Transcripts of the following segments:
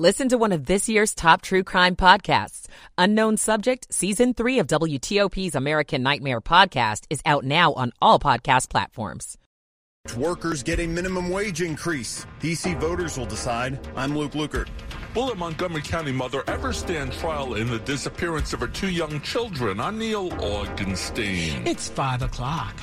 Listen to one of this year's top true crime podcasts. Unknown Subject, Season 3 of WTOP's American Nightmare podcast is out now on all podcast platforms. Workers get a minimum wage increase. DC voters will decide. I'm Luke Lukert. Will a Montgomery County mother ever stand trial in the disappearance of her two young children? I'm Neil Augenstein. It's 5 o'clock.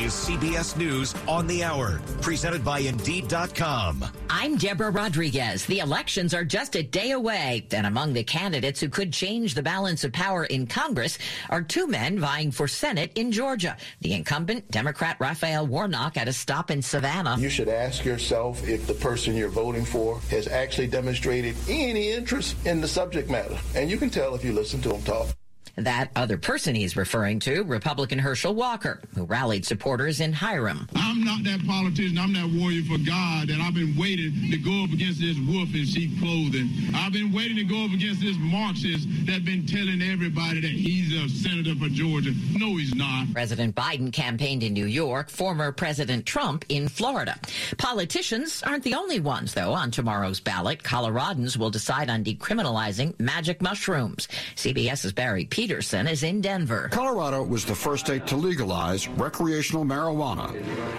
Is CBS News on the Hour, presented by Indeed.com. I'm Deborah Rodriguez. The elections are just a day away, and among the candidates who could change the balance of power in Congress are two men vying for Senate in Georgia. The incumbent, Democrat Raphael Warnock, at a stop in Savannah. You should ask yourself if the person you're voting for has actually demonstrated any interest in the subject matter. And you can tell if you listen to him talk. That other person he's referring to, Republican Herschel Walker, who rallied supporters in Hiram. I'm not that politician. I'm that warrior for God, and I've been waiting to go up against this wolf in sheep clothing. I've been waiting to go up against this Marxist that's been telling everybody that he's a senator for Georgia. No, he's not. President Biden campaigned in New York, former President Trump in Florida. Politicians aren't the only ones, though, on tomorrow's ballot. Coloradans will decide on decriminalizing magic mushrooms. CBS's Barry Peters Peterson is in Denver. Colorado was the first state to legalize recreational marijuana.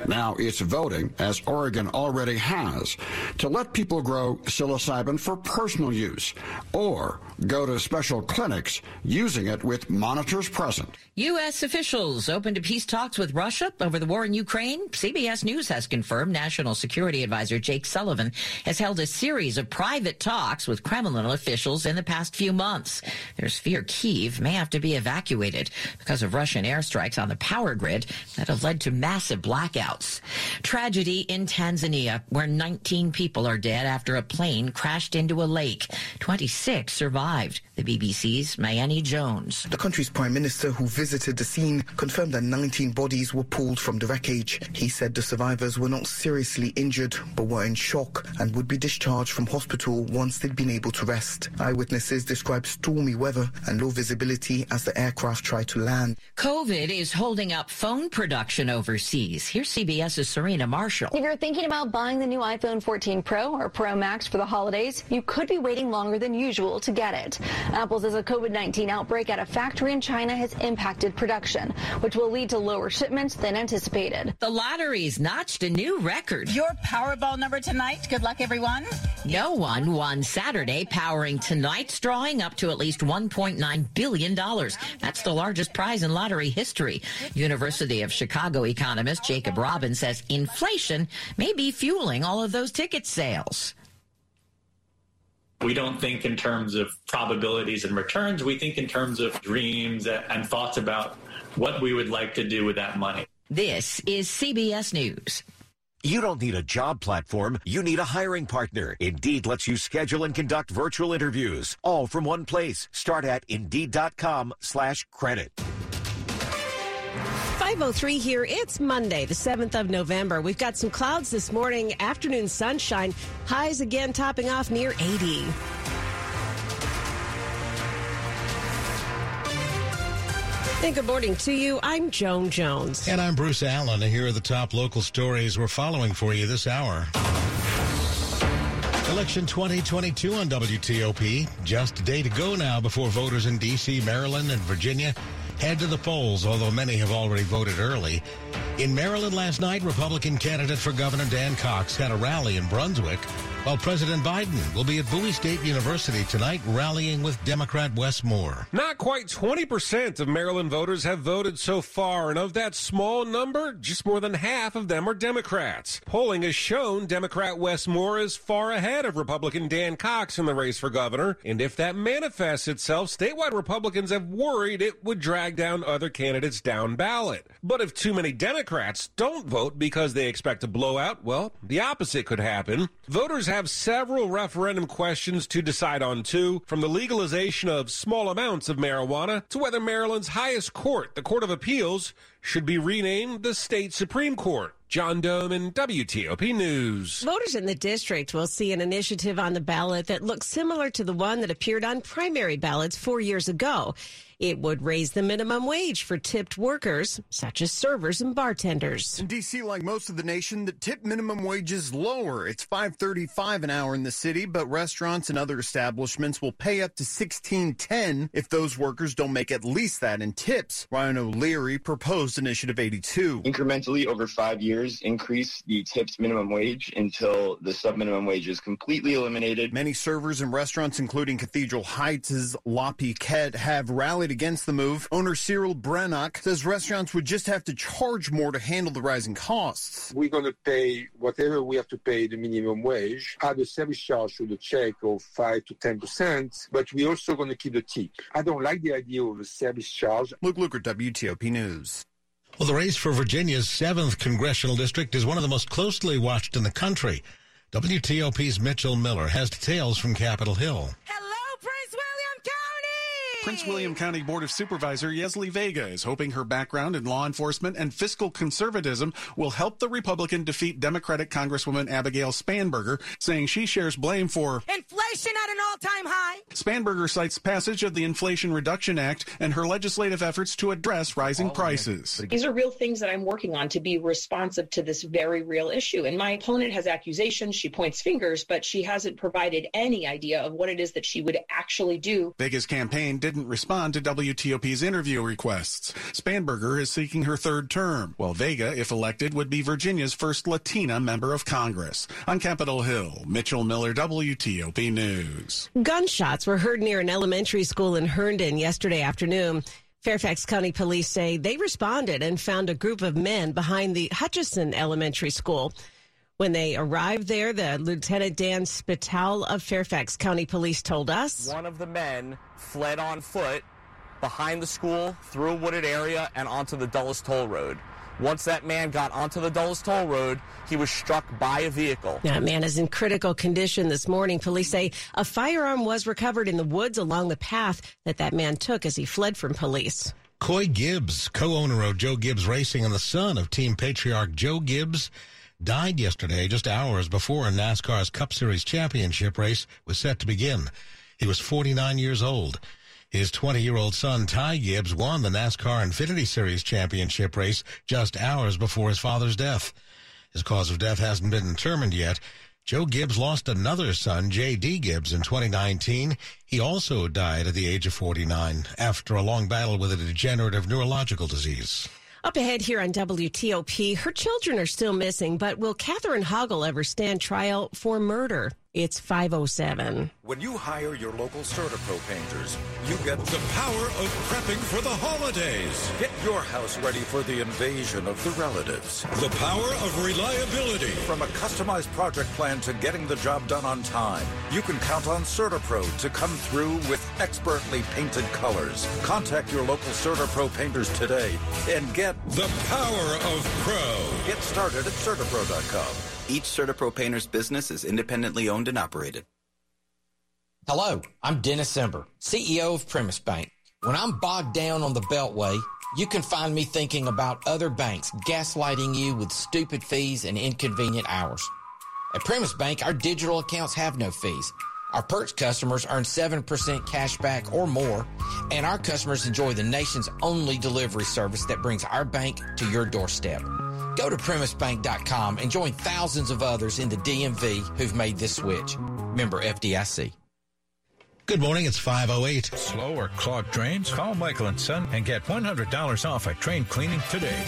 Now it's voting, as Oregon already has, to let people grow psilocybin for personal use or go to special clinics using it with monitors present. U.S. officials open to peace talks with Russia over the war in Ukraine. CBS News has confirmed National Security Advisor Jake Sullivan has held a series of private talks with Kremlin officials in the past few months. There's fear Kiev may have to be evacuated because of Russian airstrikes on the power grid that have led to massive blackouts. Tragedy in Tanzania, where 19 people are dead after a plane crashed into a lake. 26 survived. The BBC's Mayeni Jones. The country's prime minister, who visited the scene, confirmed that 19 bodies were pulled from the wreckage. He said the survivors were not seriously injured, but were in shock and would be discharged from hospital once they'd been able to rest. Eyewitnesses described stormy weather and low visibility as the aircraft tried to land. COVID is holding up phone production overseas. Here's CBS's Serena Marshall. If you're thinking about buying the new iPhone 14 Pro or Pro Max for the holidays, you could be waiting longer than usual to get it. Apple says a COVID-19 outbreak at a factory in China has impacted production, which will lead to lower shipments than anticipated. The lottery's notched a new record. Your Powerball number tonight. Good luck, everyone. No one won Saturday, powering tonight's drawing up to at least $1.9 billion. That's the largest prize in lottery history. University of Chicago economist Jacob Robbins says inflation may be fueling all of those ticket sales. We don't think in terms of probabilities and returns. We think in terms of dreams and thoughts about what we would like to do with that money. This is CBS News. You don't need a job platform. You need a hiring partner. Indeed lets you schedule and conduct virtual interviews all from one place. Start at Indeed.com slash credit. 503 here. It's Monday, the 7th of November. We've got some clouds this morning, afternoon sunshine, highs again topping off near 80. And good morning to you. I'm Joan Jones. And I'm Bruce Allen. And here are the top local stories we're following for you this hour. Election 2022 on WTOP. Just a day to go now before voters in D.C., Maryland, and Virginia head to the polls, although many have already voted early. In Maryland last night, Republican candidate for Governor Dan Cox had a rally in Brunswick, while President Biden will be at Bowie State University tonight rallying with Democrat Wes Moore. Not quite 20% of Maryland voters have voted so far, and of that small number, just more than half of them are Democrats. Polling has shown Democrat Wes Moore is far ahead of Republican Dan Cox in the race for governor, and if that manifests itself, statewide Republicans have worried it would drag down other candidates down ballot. But if too many Democrats don't vote because they expect a blowout, well, the opposite could happen. Voters have several referendum questions to decide on, too, from the legalization of small amounts of marijuana to whether Maryland's highest court, the Court of Appeals, should be renamed the state Supreme Court. John Domen WTOP News. Voters in the district will see an initiative on the ballot that looks similar to the one that appeared on primary ballots four years ago. It would raise the minimum wage for tipped workers, such as servers and bartenders. In D.C., like most of the nation, the tip minimum wage is lower. It's 5.35 an hour in the city, but restaurants and other establishments will pay up to 16.10 if those workers don't make at least that in tips. Ryan O'Leary proposed Initiative 82. Incrementally over five years, increase the tips minimum wage until the subminimum wage is completely eliminated. Many servers and restaurants, including Cathedral Heights' La Piquette, have rallied against the move. Owner Cyril Brannock says restaurants would just have to charge more to handle the rising costs. We're going to pay whatever we have to pay the minimum wage, add a service charge to the check of 5 to 10%, but we're also going to keep the tip. I don't like the idea of a service charge. Luke Lukert, WTOP News. Well, the race for Virginia's 7th congressional district is one of the most closely watched in the country. WTOP's Mitchell Miller has details from Capitol Hill. Hello, Prince William County Board of Supervisor Yesli Vega is hoping her background in law enforcement and fiscal conservatism will help the Republican defeat Democratic Congresswoman Abigail Spanberger, saying she shares blame for inflation at an all-time high. Spanberger cites passage of the Inflation Reduction Act and her legislative efforts to address rising prices. These are real things that I'm working on to be responsive to this very real issue. And my opponent has accusations, she points fingers, but she hasn't provided any idea of what it is that she would actually do. Vega's campaign did didn't respond to WTOP's interview requests. Spanberger is seeking her third term, while Vega, if elected, would be Virginia's first Latina member of Congress. On Capitol Hill, Mitchell Miller, WTOP News. Gunshots were heard near an elementary school in Herndon yesterday afternoon. Fairfax County Police say they responded and found a group of men behind the Hutchison Elementary School. When they arrived there, the Lieutenant Dan Spital of Fairfax County Police told us one of the men fled on foot behind the school through a wooded area and onto the Dulles Toll Road. Once that man got onto the Dulles Toll Road, he was struck by a vehicle. That man is in critical condition this morning. Police say a firearm was recovered in the woods along the path that that man took as he fled from police. Coy Gibbs, co-owner of Joe Gibbs Racing and the son of team patriarch Joe Gibbs, died yesterday just hours before NASCAR's Cup Series championship race was set to begin. He was 49 years old. His 20-year-old son, Ty Gibbs, won the NASCAR Xfinity Series championship race just hours before his father's death. His cause of death hasn't been determined yet. Joe Gibbs lost another son, J.D. Gibbs, in 2019. He also died at the age of 49 after a long battle with a degenerative neurological disease. Up ahead here on WTOP, her children are still missing, but will Catherine Hoggle ever stand trial for murder? It's 507. When you hire your local CertaPro painters, you get the power of prepping for the holidays. Get your house ready for the invasion of the relatives. The power of reliability. From a customized project plan to getting the job done on time, you can count on CertaPro to come through with expertly painted colors. Contact your local CertaPro painters today and get the power of pro. Get started at CertaPro.com. Each CertaPro painter's business is independently owned and operated. Hello, I'm Dennis Zember, CEO of Primis Bank. When I'm bogged down on the Beltway, you can find me thinking about other banks gaslighting you with stupid fees and inconvenient hours. At Primis Bank, our digital accounts have no fees. Our Perch customers earn 7% cash back or more, and our customers enjoy the nation's only delivery service that brings our bank to your doorstep. Go to primisbank.com and join thousands of others in the DMV who've made this switch. Member FDIC. Good morning. It's 508. Slow or clogged drains? Call Michael and Son and get $100 off a train cleaning today.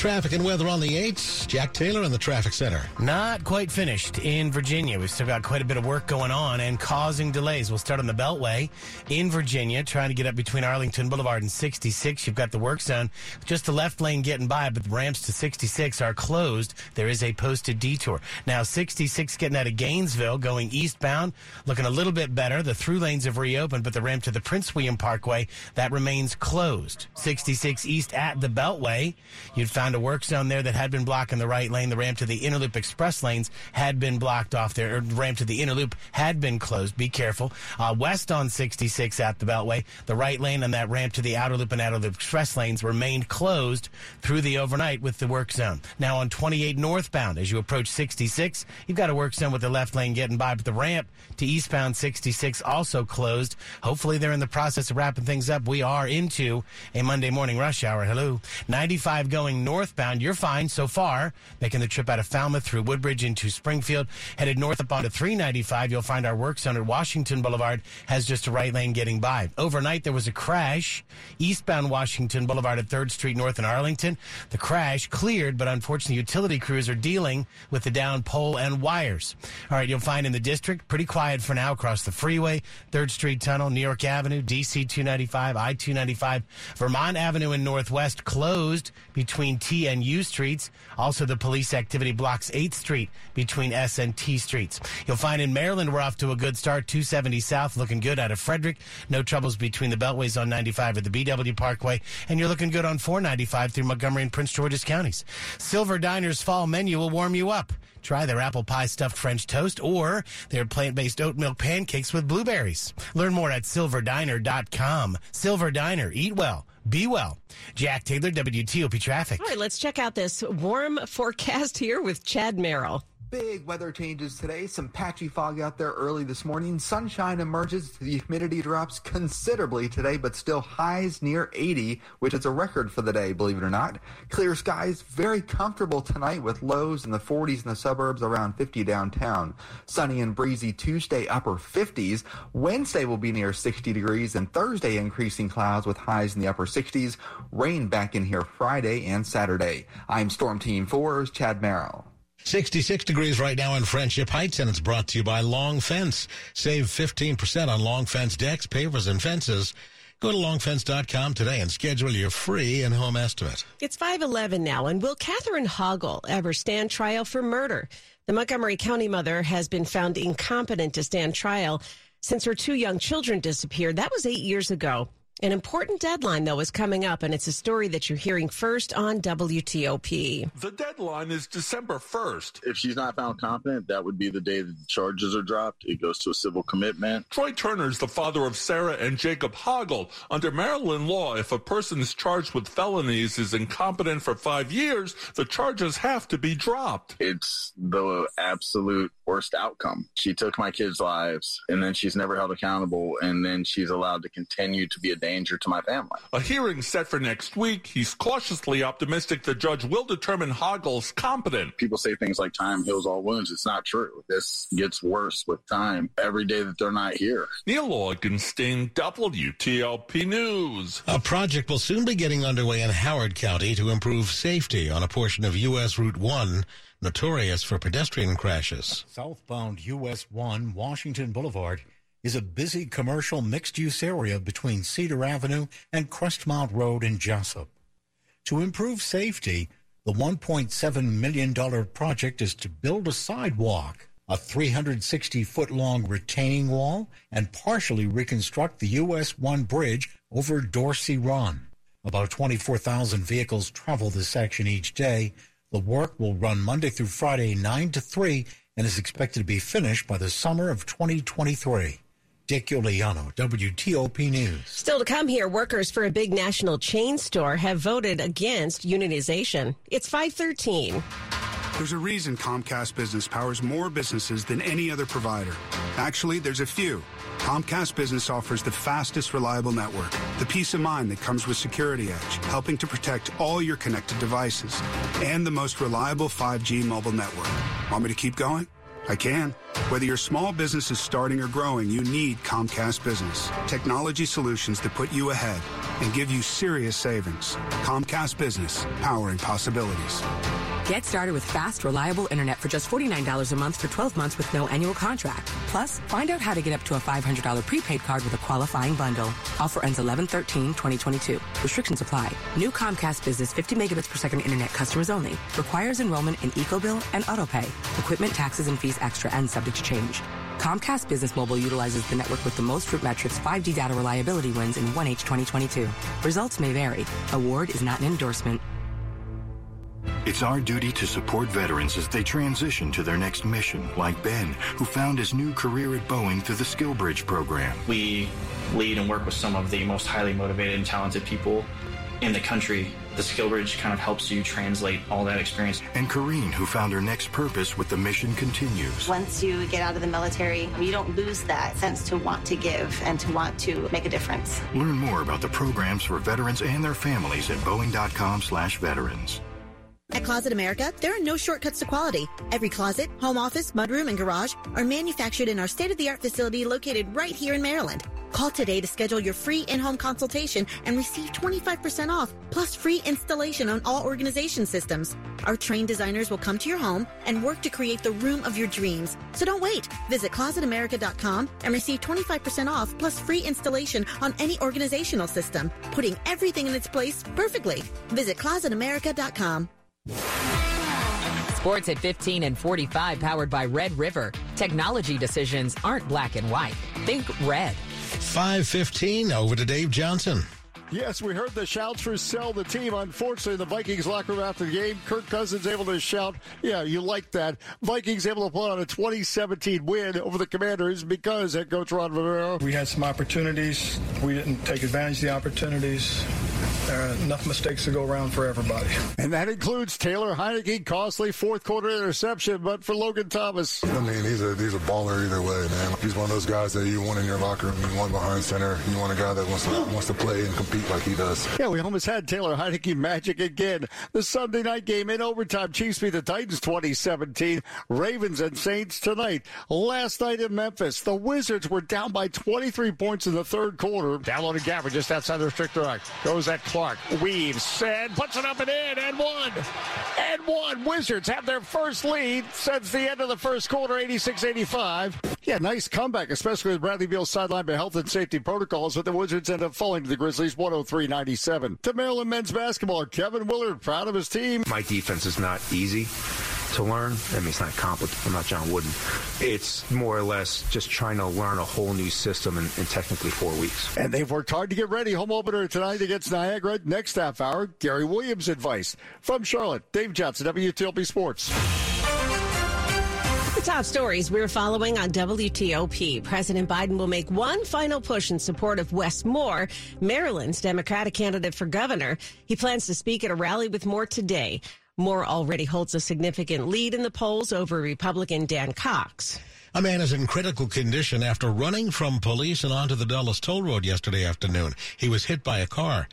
Traffic and weather on the 8s. Jack Taylor in the traffic center. Not quite finished in Virginia. We've still got quite a bit of work going on and causing delays. We'll start on the Beltway in Virginia, trying to get up between Arlington Boulevard and 66. You've got the work zone. Just the left lane getting by, but the ramps to 66 are closed. There is a posted detour. Now, 66 getting out of Gainesville, going eastbound, looking a little bit better. The through lanes have reopened, but the ramp to the Prince William Parkway, that remains closed. 66 east at the Beltway, you'd found a work zone there that had been blocking the right lane. The ramp to the inner loop express lanes had been blocked off there. Or ramp to the inner loop had been closed. Be careful. Uh, west on 66 at the Beltway, the right lane and that ramp to the outer loop and outer loop express lanes remained closed through the overnight with the work zone. Now on 28 northbound, as you approach 66, you've got a work zone with the left lane getting by, but the ramp to eastbound 66 also closed. Hopefully they're in the process of wrapping things up. We are into a Monday morning rush hour. Hello. 95 going northbound. You're fine so far. Making the trip out of Falmouth through Woodbridge into Springfield. Headed north up onto 395. You'll find our work zone at Washington Boulevard has just a right lane getting by. Overnight, there was a crash eastbound Washington Boulevard at 3rd Street North in Arlington. The crash cleared, but unfortunately, utility crews are dealing with the down pole and wires. All right, you'll find in the district pretty quiet for now across the freeway, 3rd Street Tunnel, New York Avenue, DC 295, I 295, Vermont Avenue and Northwest closed between T and U streets. Also, the police activity blocks 8th Street between S and T streets. You'll find in Maryland, we're off to a good start. 270 South looking good out of Frederick. No troubles between the Beltways on 95 or the BW Parkway. And you're looking good on 495 through Montgomery and Prince George's counties. Silver Diner's fall menu will warm you up. Try their apple pie stuffed French toast or their plant based oat milk pancakes with blueberries. Learn more at silverdiner.com. Silver Diner. Eat well. Be well. Jack Taylor, WTOP Traffic. All right, let's check out this warm forecast here with Chad Merrill. Big weather changes today. Some patchy fog out there early this morning. Sunshine emerges. The humidity drops considerably today, but still highs near 80, which is a record for the day, believe it or not. Clear skies, very comfortable tonight with lows in the 40s in the suburbs, around 50 downtown. Sunny and breezy Tuesday, upper 50s. Wednesday will be near 60 degrees, and Thursday increasing clouds with highs in the upper 60s. Rain back in here Friday and Saturday. I'm Storm Team 4's Chad Merrill. 66 degrees right now in Friendship Heights, and it's brought to you by Long Fence. Save 15% on Long Fence decks, pavers, and fences. Go to longfence.com today and schedule your free in-home estimate. It's 511 now, and will Catherine Hoggle ever stand trial for murder? The Montgomery County mother has been found incompetent to stand trial since her two young children disappeared. That was eight years ago. An important deadline, though, is coming up, and it's a story that you're hearing first on WTOP. The deadline is December 1st. If she's not found competent, that would be the day that the charges are dropped. It goes to a civil commitment. Troy Turner is the father of Sarah and Jacob Hoggle. Under Maryland law, if a person is charged with felonies is incompetent for five years, the charges have to be dropped. It's the absolute worst outcome. She took my kids' lives, and then she's never held accountable, and then she's allowed to continue to be a danger to my family. A hearing set for next week. He's cautiously optimistic the judge will determine Hoggle's competent. People say things like time heals all wounds. It's not true. This gets worse with time every day that they're not here. Neil Augenstein, WTOP News. A project will soon be getting underway in Howard County to improve safety on a portion of U.S. Route 1 notorious for pedestrian crashes. Southbound US 1 Washington Boulevard is a busy commercial mixed use area between Cedar Avenue and Crestmont Road in Jessup. To improve safety, the $1.7 million project is to build a sidewalk, a 360 foot long retaining wall, and partially reconstruct the US 1 bridge over Dorsey Run. About 24,000 vehicles travel this section each day. The work will run Monday through Friday, 9 to 3, and is expected to be finished by the summer of 2023. Dick Uliano, WTOP News. Still to come here, workers for a big national chain store have voted against unionization. It's 513. There's a reason Comcast Business powers more businesses than any other provider. Actually, there's a few. Comcast Business offers the fastest, reliable network, the peace of mind that comes with Security Edge, helping to protect all your connected devices, and the most reliable 5G mobile network. Want me to keep going? I can. Whether your small business is starting or growing, you need Comcast Business. Technology solutions that put you ahead and give you serious savings. Comcast Business, powering possibilities. Get started with fast, reliable internet for just $49 a month for 12 months with no annual contract. Plus, find out how to get up to a $500 prepaid card with a qualifying bundle. Offer ends 11-13-2022. Restrictions apply. New Comcast Business 50 megabits per second internet customers only. Requires enrollment in EcoBill and AutoPay. Equipment, taxes, and fees extra and subject to change. Comcast Business Mobile utilizes the network with the most RootMetrics 5G data reliability wins in 1H 2022. Results may vary. Award is not an endorsement. It's our duty to support veterans as they transition to their next mission, like Ben, who found his new career at Boeing through the SkillBridge program. We lead and work with some of the most highly motivated and talented people in the country. The SkillBridge kind of helps you translate all that experience. And Kareen, who found her next purpose with the mission continues. Once you get out of the military, you don't lose that sense to want to give and to want to make a difference. Learn more about the programs for veterans and their families at boeing.com slash veterans. At Closet America, there are no shortcuts to quality. Every closet, home office, mudroom, and garage are manufactured in our state-of-the-art facility located right here in Maryland. Call today to schedule your free in-home consultation and receive 25% off, plus free installation on all organization systems. Our trained designers will come to your home and work to create the room of your dreams. So don't wait. Visit closetamerica.com and receive 25% off plus free installation on any organizational system, putting everything in its place perfectly. Visit closetamerica.com. Sports at 15 and 45 powered by Red River. Technology decisions aren't black and white. Think red. 515 over to Dave Johnson. Yes, we heard the shouts for sell the team. Unfortunately, the Vikings locker room after the game, Kirk Cousins able to shout, yeah, you like that. Vikings able to pull out a 2017 win over the Commanders because head coach Ron Rivera. We had some opportunities. We didn't take advantage of the opportunities. There are enough mistakes to go around for everybody. And that includes Taylor Heinicke, costly fourth quarter interception, but for Logan Thomas. I mean, he's a he's a baller either way, man. He's one of those guys that you want in your locker room. You want behind center. You want a guy that wants to wants to play and compete like he does. Yeah, we almost had Taylor Heinicke magic again. The Sunday night game in overtime. Chiefs beat the Titans 2017. Ravens and Saints tonight. Last night in Memphis, the Wizards were down by 23 points in the third quarter. Downloaded Gabbard just outside the restrictor rack. Goes at Clark. Weaves and puts it up and in and one. And one. Wizards have their first lead since the end of the first quarter, 86-85. Yeah, nice comeback, especially with Bradley Beal sidelined by health and safety protocols, but the Wizards end up falling to the Grizzlies 103-97. To Maryland men's basketball, Kevin Willard proud of his team. My defense is not easy to learn. I mean, it's not complicated. I'm not John Wooden. It's more or less just trying to learn a whole new system in, in technically four weeks. And they've worked hard to get ready. Home opener tonight against Niagara. Next half hour, Gary Williams advice. From Charlotte, Dave Johnson, WTOP Sports. The top stories we're following on WTOP. President Biden will make one final push in support of Wes Moore, Maryland's Democratic candidate for governor. He plans to speak at a rally with Moore today. Moore already holds a significant lead in the polls over Republican Dan Cox. A man is in critical condition after running from police and onto the Dulles Toll Road yesterday afternoon. He was hit by a car.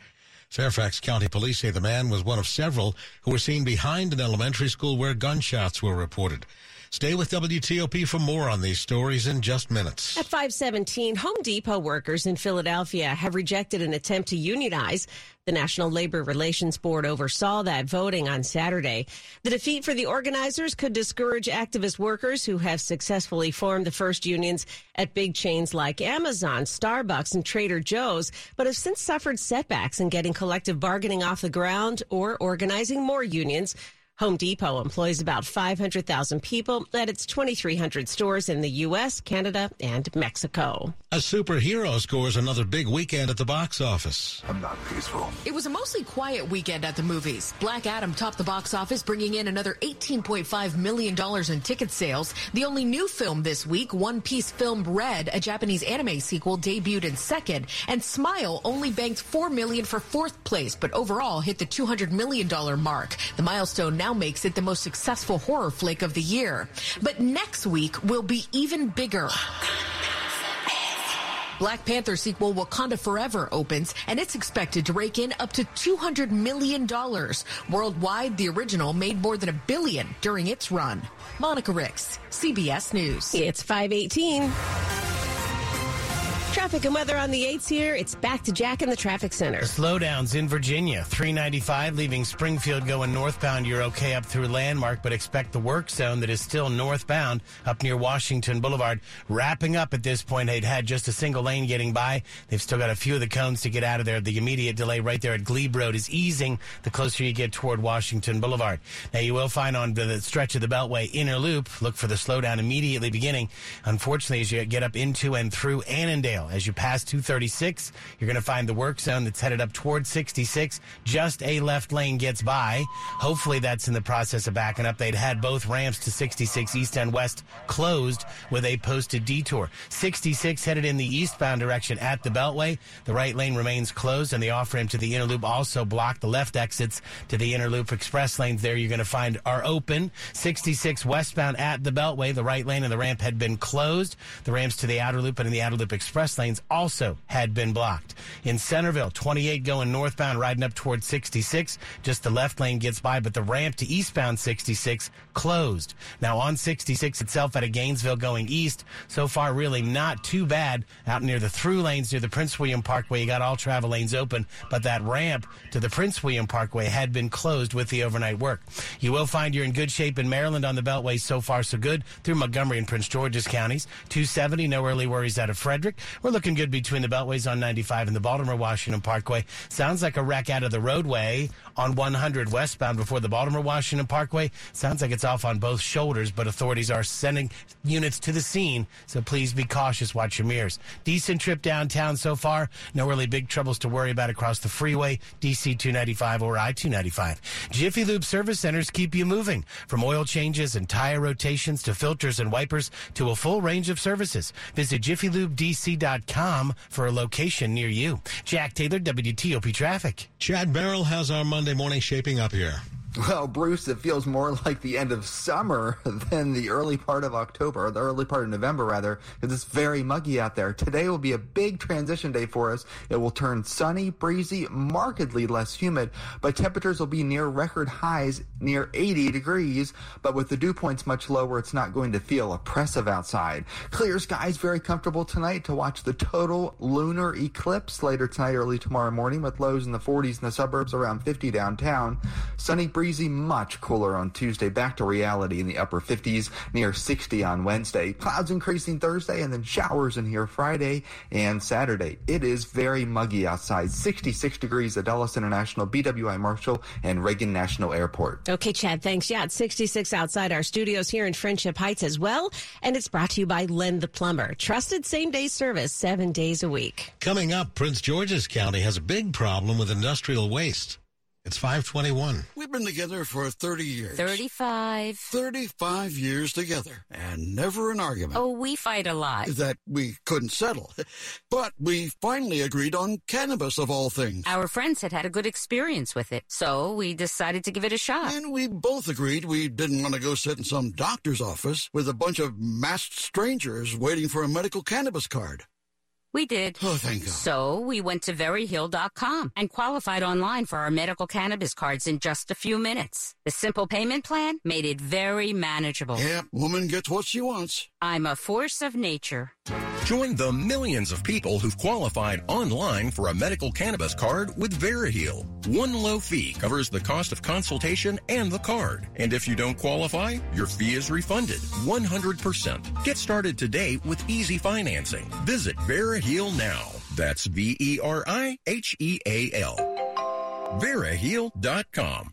Fairfax County Police say the man was one of several who were seen behind an elementary school where gunshots were reported. Stay with WTOP for more on these stories in just minutes. At 517, Home Depot workers in Philadelphia have rejected an attempt to unionize. The National Labor Relations Board oversaw that voting on Saturday. The defeat for the organizers could discourage activist workers who have successfully formed the first unions at big chains like Amazon, Starbucks, and Trader Joe's, but have since suffered setbacks in getting collective bargaining off the ground or organizing more unions. Home Depot employs about 500,000 people at its 2,300 stores in the U.S., Canada, and Mexico. A superhero scores another big weekend at the box office. I'm not peaceful. It was a mostly quiet weekend at the movies. Black Adam topped the box office, bringing in another $18.5 million in ticket sales. The only new film this week, One Piece film Red, a Japanese anime sequel, debuted in second, and Smile only banked $4 million for fourth place, but overall hit the $200 million mark. The milestone now makes it the most successful horror flick of the year. But next week will be even bigger. Black Panther sequel Wakanda Forever opens, and it's expected to rake in up to $200 million. Worldwide, the original made more than a billion during its run. Monica Ricks, CBS News. It's 518. Traffic and weather on the 8s here. It's back to Jack in the traffic center. Slowdowns in Virginia. 395 leaving Springfield going northbound. You're okay up through Landmark, but expect the work zone that is still northbound up near Washington Boulevard. Wrapping up at this point. They'd had just a single lane getting by. They've still got a few of the cones to get out of there. The immediate delay right there at Glebe Road is easing the closer you get toward Washington Boulevard. Now you will find on the stretch of the Beltway inner loop, look for the slowdown immediately beginning. Unfortunately, as you get up into and through Annandale, As you pass 236, you're going to find the work zone that's headed up towards 66. Just a left lane gets by. Hopefully that's in the process of backing up. They'd had both ramps to 66 east and west closed with a posted detour. 66 headed in the eastbound direction at the Beltway. The right lane remains closed and the off ramp to the inner loop also blocked. The left exits to the inner loop express lanes there you're going to find are open. 66 westbound at the Beltway. The right lane and the ramp had been closed. The ramps to the outer loop and in the outer loop express lanes also had been blocked. In Centreville, 28 going northbound riding up towards 66. Just the left lane gets by, but the ramp to eastbound 66 closed. Now on 66 itself out of Gainesville going east, so far really not too bad out near the through lanes near the Prince William Parkway. You got all travel lanes open, but that ramp to the Prince William Parkway had been closed with the overnight work. You will find you're in good shape in Maryland on the Beltway so far so good through Montgomery and Prince George's counties. 270, no early worries out of Frederick. We're looking good between the Beltways on 95 and the Baltimore Washington Parkway. Sounds like a wreck out of the roadway on 100 westbound before the Baltimore Washington Parkway. Sounds like it's off on both shoulders, but authorities are sending units to the scene, so please be cautious. Watch your mirrors. Decent trip downtown so far. No really big troubles to worry about across the freeway, DC 295 or I 295. Jiffy Lube service centers keep you moving from oil changes and tire rotations to filters and wipers to a full range of services. Visit jiffylubedc.com for a location near you. Jack Taylor, WTOP Traffic. Chad Merrill, how's our Monday morning shaping up here? Well, Bruce, it feels more like the end of summer than the early part of October, or the early part of November, rather, because it's very muggy out there. Today will be a big transition day for us. It will turn sunny, breezy, markedly less humid, but temperatures will be near record highs, near 80 degrees. But with the dew points much lower, it's not going to feel oppressive outside. Clear skies, very comfortable tonight to watch the total lunar eclipse later tonight, early tomorrow morning, with lows in the 40s in the suburbs, around 50 downtown. Sunny, breezy, much cooler on Tuesday, back to reality in the upper 50s, near 60 on Wednesday. Clouds increasing Thursday, and then showers in here Friday and Saturday. It is very muggy outside, 66 degrees at Dulles International, BWI Marshall, and Reagan National Airport. Okay, Chad, thanks. Yeah, it's 66 outside our studios here in Friendship Heights as well. And it's brought to you by Len the Plumber. Trusted same day service seven days a week. Coming up, Prince George's County has a big problem with industrial waste. It's 521. We've been together for 30 years. 35. 35 years together, and never an argument. Oh, we fight a lot. That we couldn't settle. But we finally agreed on cannabis of all things. Our friends had had a good experience with it, so we decided to give it a shot. And we both agreed we didn't want to go sit in some doctor's office with a bunch of masked strangers waiting for a medical cannabis card. We did. Oh, thank God. So we went to veriheal.com and qualified online for our medical cannabis cards in just a few minutes. The simple payment plan made it very manageable. Yeah, woman gets what she wants. I'm a force of nature. Join the millions of people who've qualified online for a medical cannabis card with Veriheal. One low fee covers the cost of consultation and the card. And if you don't qualify, your fee is refunded 100%. Get started today with easy financing. Visit Veriheal now. That's V E R I H E A L. Veriheal.com.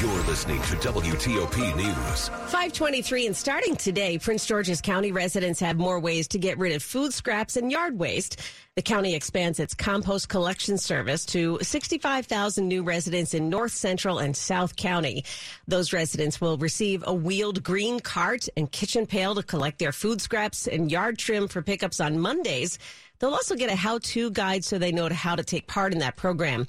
You're listening to WTOP News. 523 and starting today, Prince George's County residents have more ways to get rid of food scraps and yard waste. The county expands its compost collection service to 65,000 new residents in North Central and South County. Those residents will receive a wheeled green cart and kitchen pail to collect their food scraps and yard trim for pickups on Mondays. They'll also get a how to guide so they know how to take part in that program.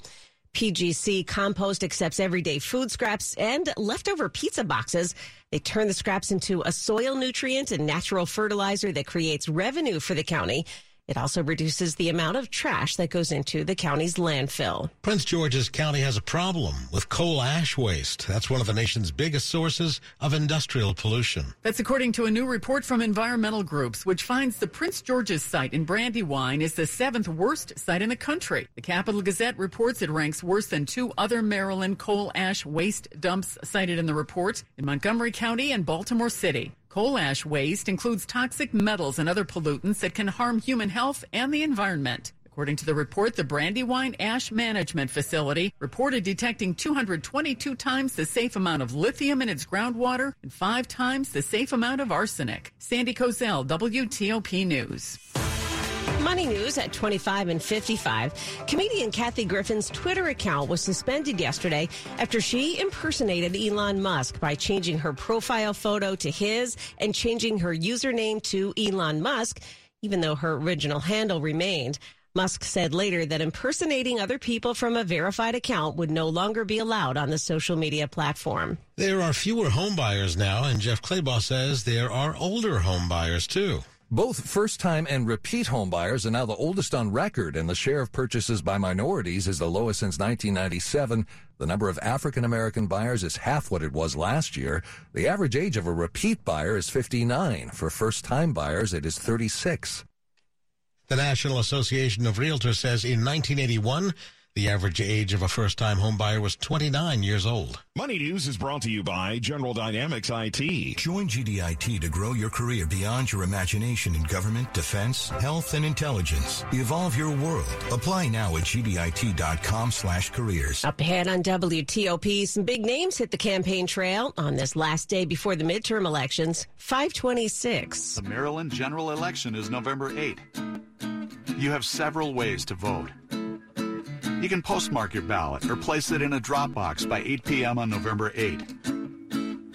PGC Compost accepts everyday food scraps and leftover pizza boxes. They turn the scraps into a soil nutrient and natural fertilizer that creates revenue for the county. It also reduces the amount of trash that goes into the county's landfill. Prince George's County has a problem with coal ash waste. That's one of the nation's biggest sources of industrial pollution. That's according to a new report from environmental groups, which finds the Prince George's site in Brandywine is the seventh worst site in the country. The Capital Gazette reports it ranks worse than two other Maryland coal ash waste dumps cited in the report in Montgomery County and Baltimore City. Coal ash waste includes toxic metals and other pollutants that can harm human health and the environment. According to the report, the Brandywine Ash Management Facility reported detecting 222 times the safe amount of lithium in its groundwater and five times the safe amount of arsenic. Sandy Kozel, WTOP News. Money news at 25 and 55. Comedian Kathy Griffin's Twitter account was suspended yesterday after she impersonated Elon Musk by changing her profile photo to his and changing her username to Elon Musk, even though her original handle remained. Musk said later that impersonating other people from a verified account would no longer be allowed on the social media platform. There are fewer homebuyers now, and Jeff Claybaugh says there are older homebuyers too. Both first time and repeat home buyers are now the oldest on record, and the share of purchases by minorities is the lowest since 1997. The number of African American buyers is half what it was last year. The average age of a repeat buyer is 59. For first time buyers, it is 36. The National Association of Realtors says in 1981, the average age of a first time homebuyer was 29 years old. Money News is brought to you by General Dynamics IT. Join GDIT to grow your career beyond your imagination in government, defense, health, and intelligence. Evolve your world. Apply now at GDIT.com slash careers. Up ahead on WTOP, some big names hit the campaign trail on this last day before the midterm elections, 526. The Maryland general election is November 8th. You have several ways to vote. You can postmark your ballot or place it in a drop box by 8 p.m. on November 8.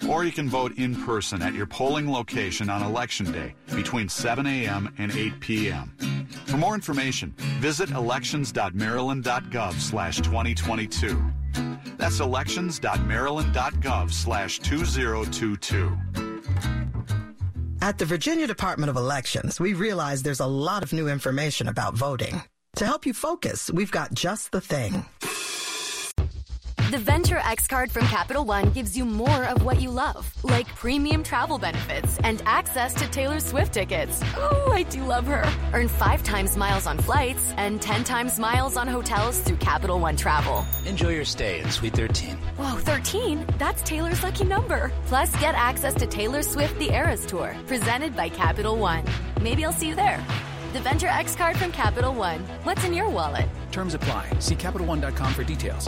Or you can vote in person at your polling location on Election Day between 7 a.m. and 8 p.m. For more information, visit elections.maryland.gov slash 2022. That's elections.maryland.gov slash 2022. At the Virginia Department of Elections, we realize there's a lot of new information about voting. To help you focus, we've got just the thing. The Venture X card from Capital One gives you more of what you love, like premium travel benefits and access to Taylor Swift tickets. Oh, I do love her. Earn five times miles on flights and 10 times miles on hotels through Capital One Travel. Enjoy your stay in Suite 13. Whoa, 13? That's Taylor's lucky number. Plus, get access to Taylor Swift The Eras Tour, presented by Capital One. Maybe I'll see you there. The Venture X card from Capital One. What's in your wallet? Terms apply. See CapitalOne.com for details.